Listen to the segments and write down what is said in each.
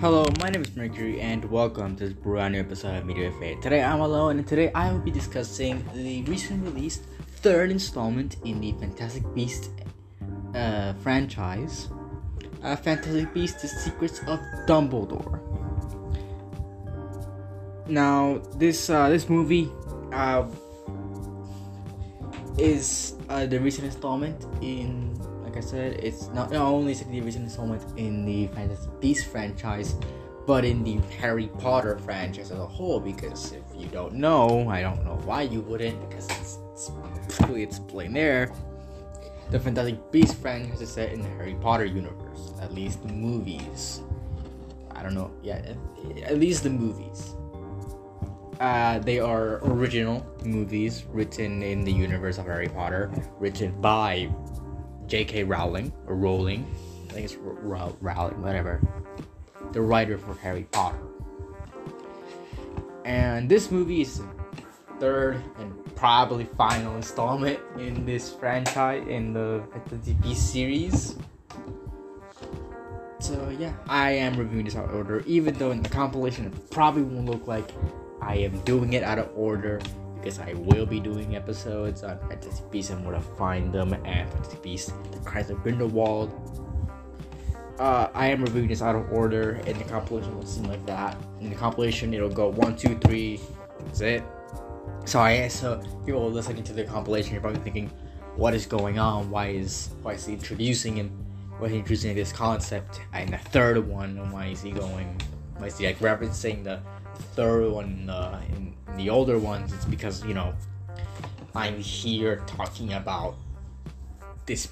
Hello, my name is Mercury, and welcome to this brand new episode of Media Fate. Today I'm alone, and today I will be discussing the recently released third installment in the Fantastic Beasts uh, franchise, uh, Fantastic Beasts: The Secrets of Dumbledore. Now, this uh, this movie uh, is uh, the recent installment in like I said, it's not, not only is it so much in the Fantastic Beasts franchise, but in the Harry Potter franchise as a whole. Because if you don't know, I don't know why you wouldn't, because it's, it's clearly explained there. The Fantastic Beasts franchise is set in the Harry Potter universe, at least the movies. I don't know, yeah, at least the movies. Uh, they are original movies written in the universe of Harry Potter, written by J.K. Rowling or Rowling, I think it's Rowling, whatever, the writer for Harry Potter. And this movie is the third and probably final installment in this franchise in the FTP series. So yeah, I am reviewing this out of order, even though in the compilation it probably won't look like I am doing it out of order because I will be doing episodes on Fantastic Beasts and where to find them and Fantastic Beasts, The Crimes of Grindelwald. Uh, I am reviewing this out of order, and the compilation will seem like that. In the compilation, it'll go one, two, three. That's it. So I so people listening to the compilation, you're probably thinking, what is going on? Why is why is he introducing him? Why is he introducing this concept? And the third one, why is he going? Why is he like referencing the third one uh, in the older ones, it's because you know I'm here talking about this,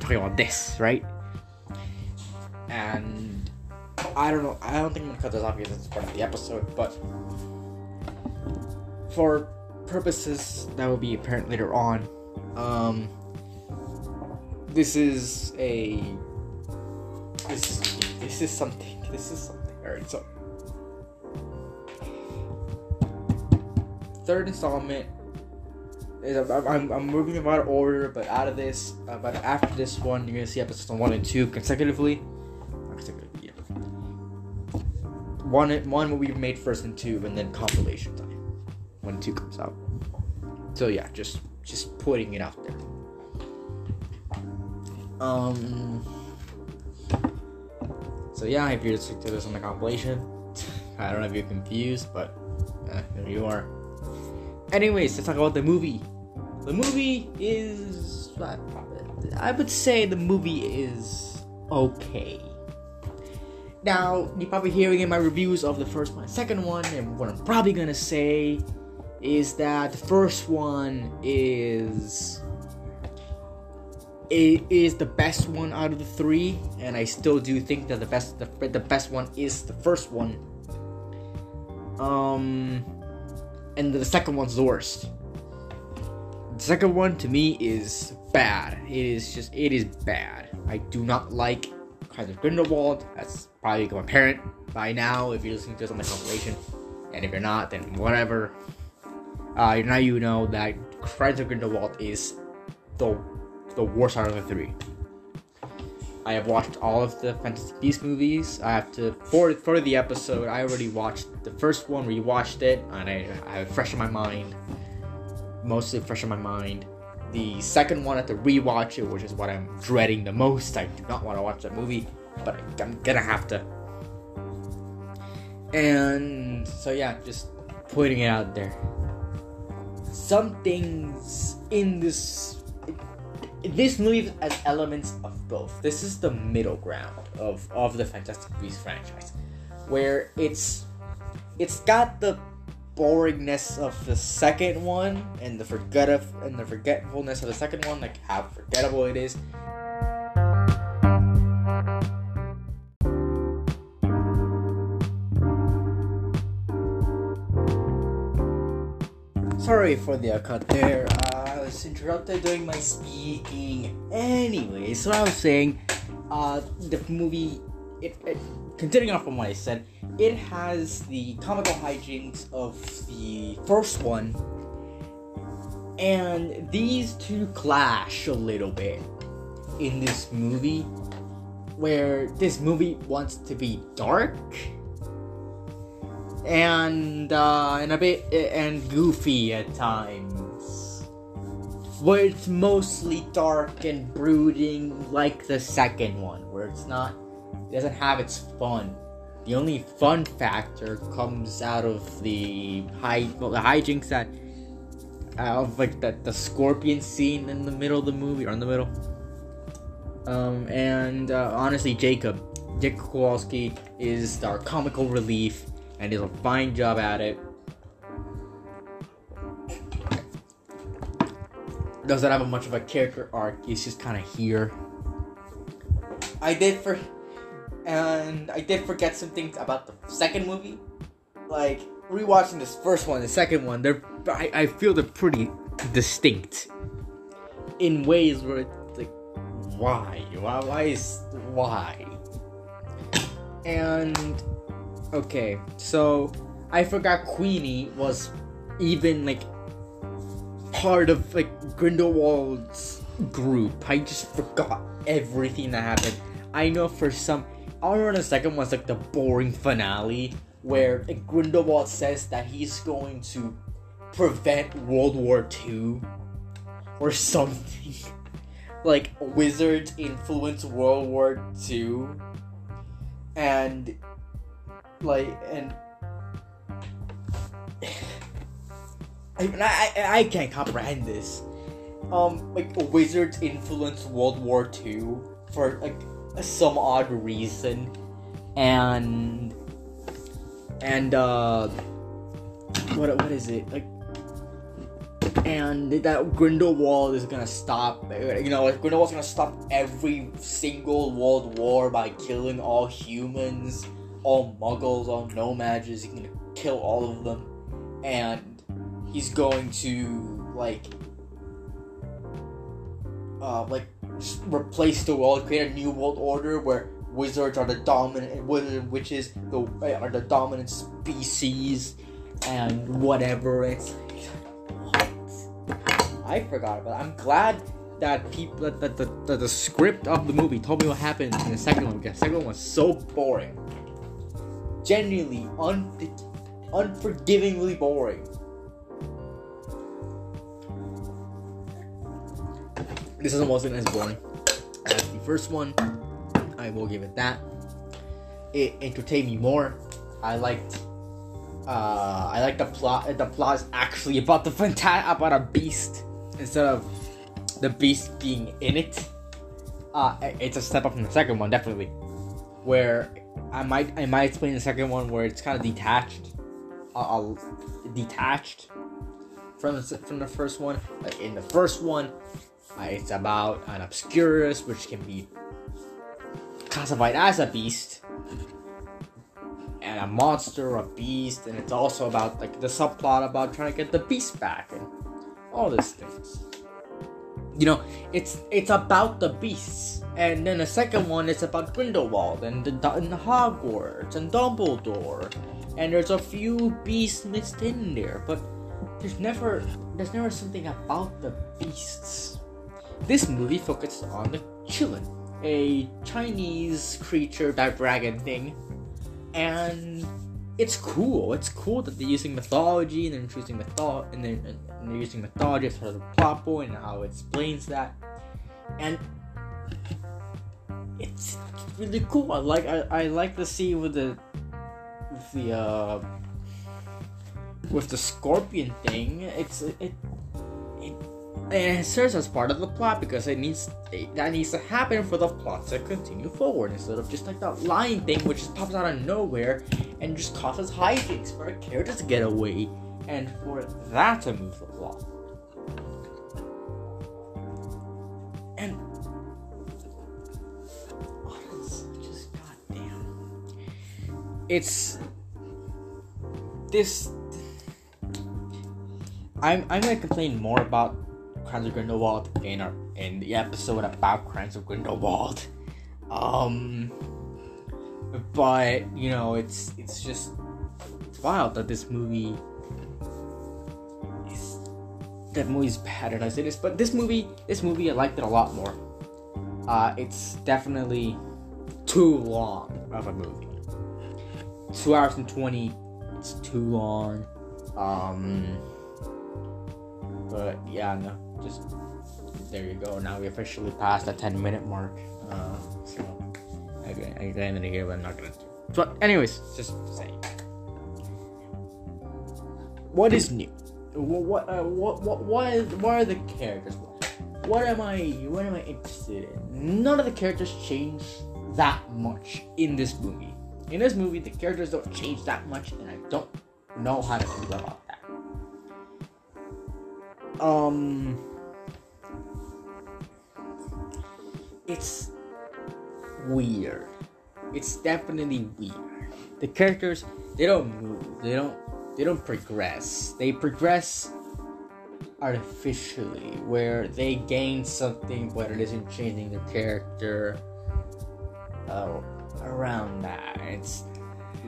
talking about this, right? And I don't know. I don't think I'm gonna cut this off because it's part of the episode, but for purposes that will be apparent later on, um, this is a this this is something. This is something. Alright, so third installment is I'm, I'm moving them out of order, but out of this, uh, but after this one, you're gonna see episodes one and two consecutively. consecutively yeah. One one will be made first and two, and then compilation time when two comes out. So yeah, just just putting it out there. Um. So yeah, if you're listening to this on the compilation, I don't know if you're confused, but eh, there you are. Anyways, let's talk about the movie. The movie is. I would say the movie is okay. Now, you're probably hearing in my reviews of the first one, second one, and what I'm probably gonna say is that the first one is. It is the best one out of the three, and I still do think that the best the, the best one is the first one. Um and the second one's the worst. The second one to me is bad. It is just it is bad. I do not like Crimes of Grindelwald. That's probably become apparent by now if you're listening to this on the compilation. And if you're not, then whatever. Uh, now you know that Crimes of Grindelwald is the the worst out of the three. I have watched all of the Fantastic Beast movies. I have to for for the episode. I already watched the first one, rewatched it, and I, I fresh in my mind. Mostly fresh in my mind. The second one, I have to rewatch it, which is what I'm dreading the most. I do not want to watch that movie, but I'm gonna have to. And so yeah, just putting it out there. Some things in this this movie has elements of both. This is the middle ground of, of the Fantastic Beasts franchise, where it's it's got the boringness of the second one and the forget of, and the forgetfulness of the second one, like how forgettable it is. Sorry for the cut there. Was interrupted during my speaking. Anyway, so I was saying, uh, the movie, it, it continuing off from what I said, it has the comical hijinks of the first one, and these two clash a little bit in this movie. where this movie wants to be dark and uh, and a bit and goofy at times. Where it's mostly dark and brooding, like the second one, where it's not, it doesn't have its fun. The only fun factor comes out of the high, well, the hijinks that, out of like the the scorpion scene in the middle of the movie or in the middle. Um, and uh, honestly, Jacob, Dick Kowalski is our comical relief and does a fine job at it. Doesn't have a much of a character arc. He's just kind of here. I did for, and I did forget some things about the second movie. Like rewatching this first one, the second one, they're I, I feel they're pretty distinct in ways where it's like, why, why, why is why? And Okay, so I forgot Queenie was even like part of like Grindelwald's group. I just forgot everything that happened. I know for some, I remember the second one's like the boring finale where like, Grindelwald says that he's going to prevent World War II or something. like wizards influence World War II, and like and I, I I can't comprehend this. Um, like wizards influenced World War II for like some odd reason, and and uh, what what is it like? And that Grindelwald is gonna stop. You know, Grindelwald's gonna stop every single world war by killing all humans all muggles, all No-Majs. He's gonna kill all of them, and he's going to like, uh, like replace the world, create a new world order where wizards are the dominant, witches the are the dominant species, and whatever. It's what? I forgot about. It. I'm glad that people that, the, the script of the movie told me what happened in the second one because the second one was so boring genuinely un- unforgivingly boring. This is wasn't as boring as the first one. I will give it that. It entertained me more. I liked. Uh, I like the plot. The plot is actually about the fanta- about a beast instead of the beast being in it. Uh, it's a step up from the second one, definitely. Where I might I might explain the second one where it's kind of detached, uh, detached from the, from the first one. Like in the first one, Uh, it's about an obscurus which can be classified as a beast and a monster, a beast, and it's also about like the subplot about trying to get the beast back and all these things you know, it's it's about the beasts, and then the second one is about Grindelwald and the, and Hogwarts and Dumbledore, and there's a few beasts mixed in there, but there's never there's never something about the beasts. This movie focuses on the Qilin, a Chinese creature, that dragon thing, and it's cool. It's cool that they're using mythology and they're introducing mythology and they're, and they're using mythology as part of the plot point and how it explains that. And it's really cool. I like I, I like the scene with the with the uh with the scorpion thing. It's it it serves as part of the plot because it needs it, that needs to happen for the plot to continue forward instead of just like that lying thing which just pops out of nowhere and just causes hijinks for a character to get away and for that to move the plot. And is just goddamn? It's this. I'm I'm gonna complain more about Crimes of Grindelwald in our in the episode about Crimes of Grindelwald. Um, but you know, it's it's just it's wild that this movie is that movie's bad as it is. But this movie, this movie, I liked it a lot more. Uh, it's definitely too long of a movie. Two hours and twenty. It's too long. Um. But yeah, no, just there you go. Now we officially passed the ten minute mark. Uh, so I I got into here, but I'm not gonna. But anyways, just saying. What is new? What uh, what what what, is, what are the characters? What am I what am I interested in? None of the characters change that much in this movie. In this movie, the characters don't change that much, and I don't know how to feel about. Um, it's weird. It's definitely weird. The characters they don't move. They don't they don't progress. They progress artificially where they gain something but it isn't changing their character uh, around that. It's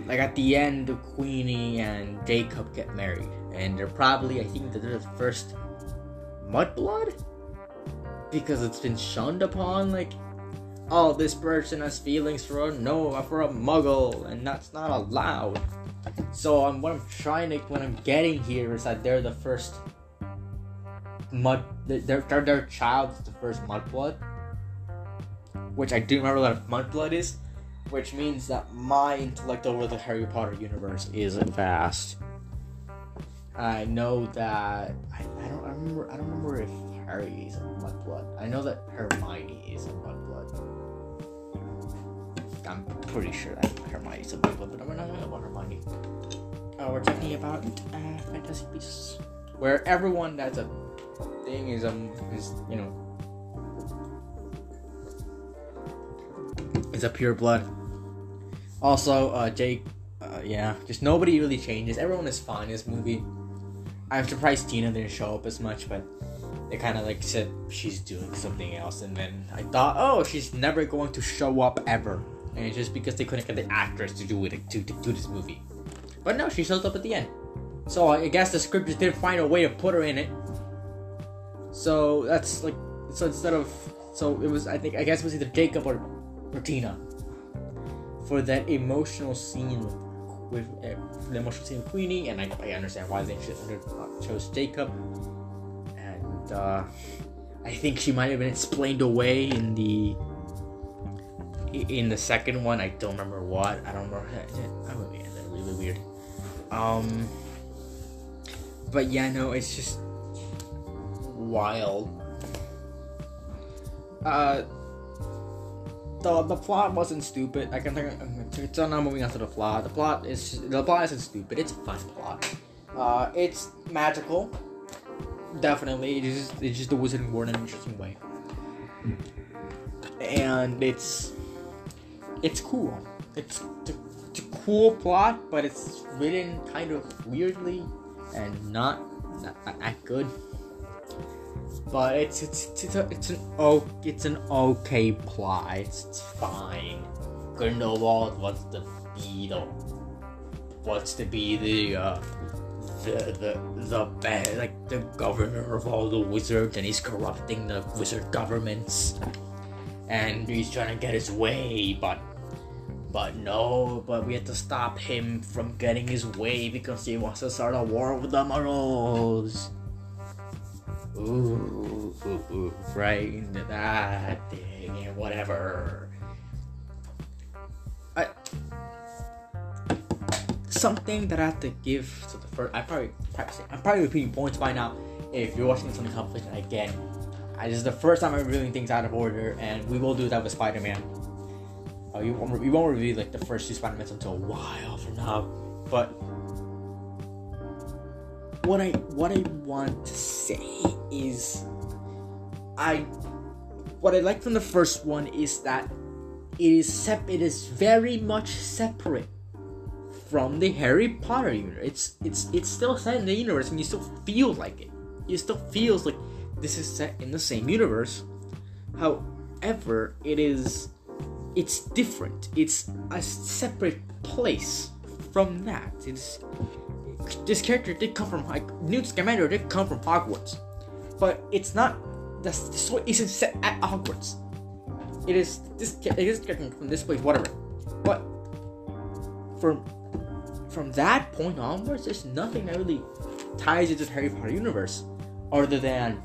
like at the end Queenie and Jacob get married and they're probably I think they're the first mudblood? Because it's been shunned upon like oh this person has feelings for a no for a muggle and that's not allowed. So um, what i'm trying to what i'm getting here is that they're the first mud their their, their child is the first mudblood. Which i do remember what mudblood is which means that my intellect over the harry potter universe is vast I know that I, I don't I remember I don't remember if Harry is a mudblood. I know that Hermione is a mudblood. I'm pretty sure that Hermione is a mudblood, but I'm not talking about Hermione. Uh, we're talking about uh, fantasy beasts, where everyone that's a thing is um is you know is a pure blood. Also, uh, Jake, uh, yeah, just nobody really changes. Everyone is fine in this movie. I'm surprised Tina didn't show up as much, but they kind of like said she's doing something else, and then I thought, oh, she's never going to show up ever, and it's just because they couldn't get the actress to do it to, to do this movie. But no, she shows up at the end. So I guess the script just didn't find a way to put her in it. So that's like, so instead of, so it was I think I guess it was either Jacob or, or Tina for that emotional scene with uh, the scene with Queenie, and I, I understand why they chose Jacob. And uh, I think she might have been explained away in the in the second one. I don't remember what. I don't remember. That really weird. Um, but yeah, no, it's just wild. Uh the the plot wasn't stupid. I can think. So now moving on to the plot. The plot is the plot isn't stupid. It's a fun plot. Uh, it's magical. Definitely, it's just it's just the world in an interesting way. And it's it's cool. It's, it's, a, it's cool plot, but it's written kind of weirdly and not not, not that good but it's it's it's, a, it's an oh it's an okay plot. It's, it's fine. Grindelwald wants to be the wants to be the uh, the the the bad like the governor of all the wizards, and he's corrupting the wizard governments, and he's trying to get his way, but. But no, but we have to stop him from getting his way because he wants to start a war with the Muggles right into that thing and whatever. I, something that I have to give to the first. I probably, I'm probably repeating points by now. If you're watching this on the compilation again, I, this is the first time I'm reviewing things out of order, and we will do that with Spider-Man. Uh, won't, we won't review like the first two Spider-Mans until a while from now, but what I what I want to say is I what I like from the first one is that it is sep- it is very much separate from the Harry Potter universe. It's it's it's still set in the universe and you still feel like it. It still feels like this is set in the same universe. However, it is it's different. It's a separate place from that. It's this character did come from like Newt Scamander did come from Hogwarts, but it's not the story isn't set at Hogwarts. it is this it is getting from this place, whatever. But from from that point onwards, there's nothing that really ties into the Harry Potter universe other than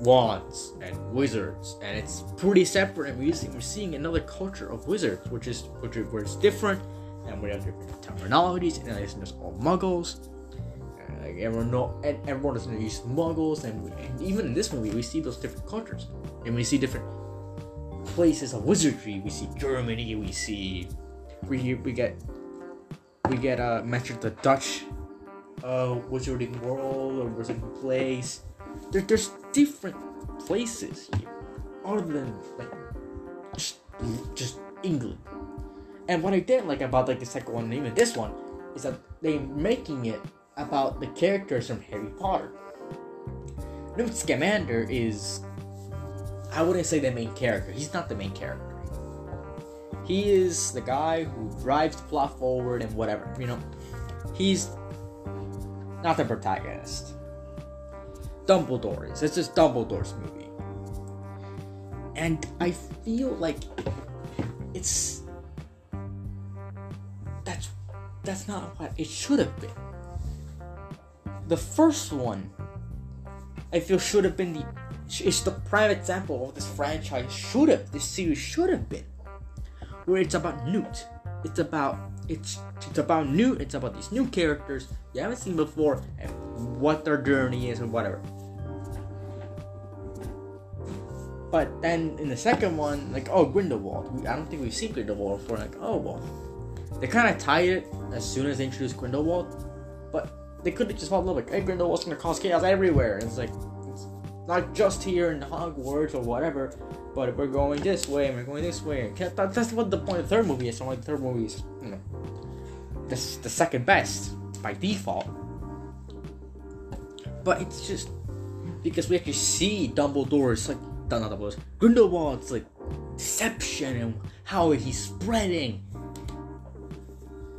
wands and wizards, and it's pretty separate. And we're seeing, we're seeing another culture of wizards, which is which is where it's different, and we have different terminologies, and it's just all muggles. Like everyone know, and everyone doesn't use muggles, and, and even in this movie, we see those different cultures, and we see different places of wizardry. We see Germany, we see we we get we get uh mentioned the Dutch uh wizarding world or wizarding place. There, there's different places here, other than like just, just England. And what I didn't like about like the second one and even this one is that they're making it about the characters from Harry Potter. Newt Scamander is I wouldn't say the main character. He's not the main character. He is the guy who drives the plot forward and whatever. You know, he's not the protagonist. Dumbledore is. It's just Dumbledore's movie. And I feel like it's that's that's not what it should have been. The first one I feel should have been the it's the prime example of this franchise should have this series should have been. Where it's about Newt. It's about it's it's about Newt, it's about these new characters you haven't seen before and what their journey is and whatever. But then in the second one, like, oh, Grindelwald. I don't think we've seen Grindelwald before. Like, oh, well. They kind of tied it as soon as they introduced Grindelwald. But they could have just followed like, hey, Grindelwald's going to cause chaos everywhere. And it's like, it's not just here in Hogwarts or whatever, but we're going this way and we're going this way. That's what the point of the third movie is. So, like, the third movie is, you know, the second best by default. But it's just because we actually see Dumbledore's like not Dumbledore's Grindelwald's like deception and how he's spreading.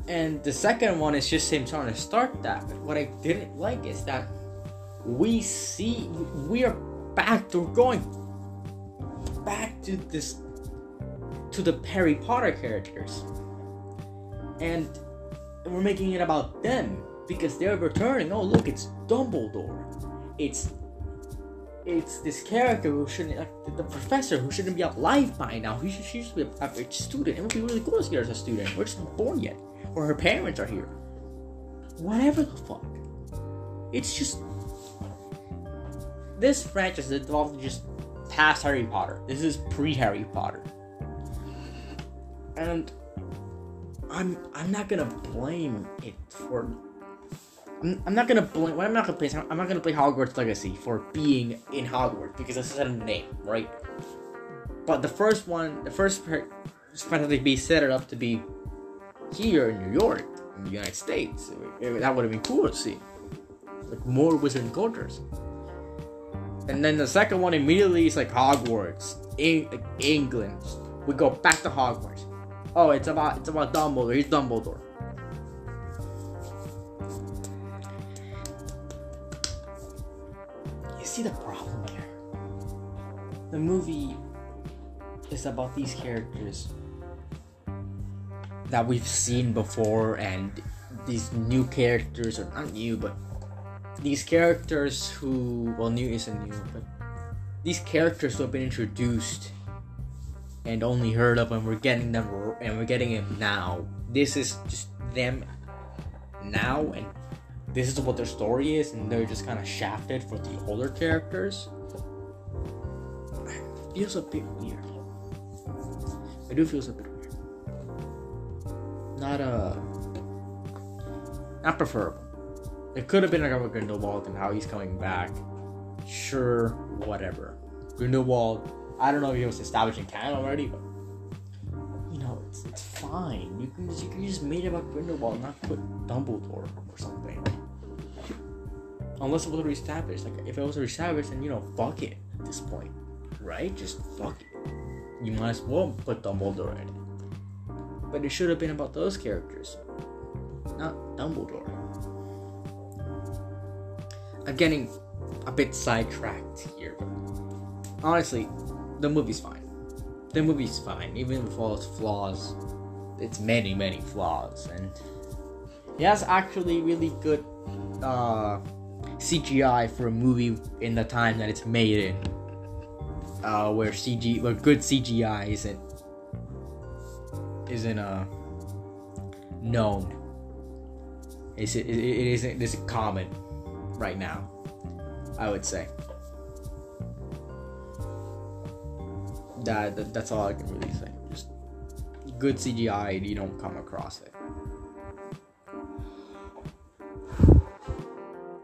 And the second one is just him trying to start that. But what I didn't like is that we see we are back to going back to this to the Harry Potter characters. And we're making it about them because they're returning. Oh, look, it's Dumbledore. It's it's this character who shouldn't uh, like the professor who shouldn't be alive by now. He should, she should be an average student. It would be really cool to see her as a student. We're just not born yet, or her parents are here. Whatever the fuck. It's just this franchise is evolved just past Harry Potter. This is pre Harry Potter, and I'm I'm not gonna blame it for. I'm, I'm not gonna blame. I'm not gonna play. I'm not gonna play Hogwarts Legacy for being in Hogwarts because this is a name, right? But the first one, the first part, Fantasy Beast set it up to be here in New York, in the United States. That would have been cool to see, like more wizard cultures. And then the second one immediately is like Hogwarts, in, like England. We go back to Hogwarts. Oh, it's about it's about Dumbledore. He's Dumbledore. You see the problem here. The movie is about these characters that we've seen before and these new characters are not new but these characters who well new isn't new but these characters who have been introduced and only heard of and we're getting them and we're getting them now. This is just them now and this is what their story is and they're just kind of shafted for the older characters. It feels a bit weird. It do feels a bit. Not a not preferable. It could have been like a Grindelwald and how he's coming back. Sure, whatever. Grindelwald I don't know if he was established in Canada already, but you know, it's, it's fine. You can you can just made about Grindelwald, not put Dumbledore or something. Unless it was reestablished. Like if it was reestablished, then you know, fuck it at this point, right? Just fuck it. You might as well put Dumbledore in it. But it should have been about those characters, not Dumbledore. I'm getting a bit sidetracked here, but honestly, the movie's fine. the movie's fine, even with all its flaws. It's many, many flaws, and it has actually really good uh, CGI for a movie in the time that it's made in, uh, where CG, where good CGI isn't isn't uh known. It's, it, it isn't this common right now. I would say. That, that that's all I can really say. Just good CGI, you don't come across it.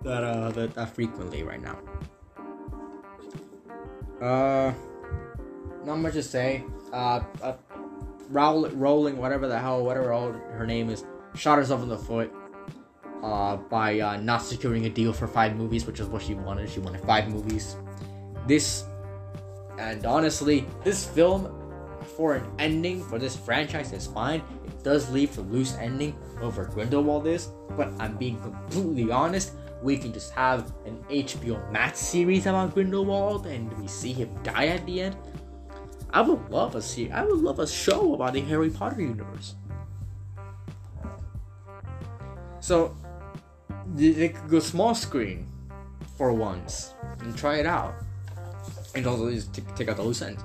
That uh that, that frequently right now. Uh, not much to say. Uh, uh Roll, rolling whatever the hell whatever her name is shot herself in the foot uh, by uh, not securing a deal for five movies, which is what she wanted. She wanted five movies. This, and honestly, this film for an ending for this franchise is fine. It does leave a loose ending over Grindelwald is, but I'm being completely honest. We can just have an HBO Max series about Grindelwald and we see him die at the end. I would love a see. I would love a show about the Harry Potter universe. So they could go small screen for once and try it out, and also just t- take out the loose ends.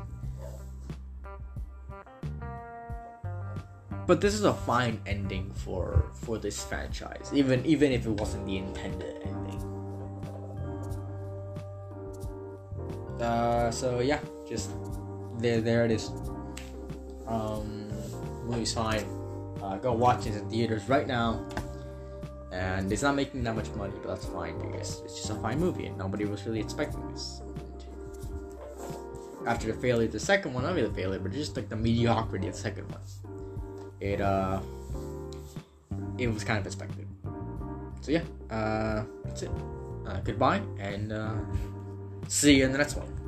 But this is a fine ending for for this franchise, even even if it wasn't the intended ending. Uh, so yeah, just there there it is. Um, movie's fine. Uh, go watch it in theaters right now and it's not making that much money, but that's fine because it's just a fine movie, and nobody was really expecting this. After the failure of the second one, not really the failure, but just like the mediocrity of the second one, it uh, it was kind of expected. So yeah, uh, that's it. Uh, goodbye, and uh, see you in the next one.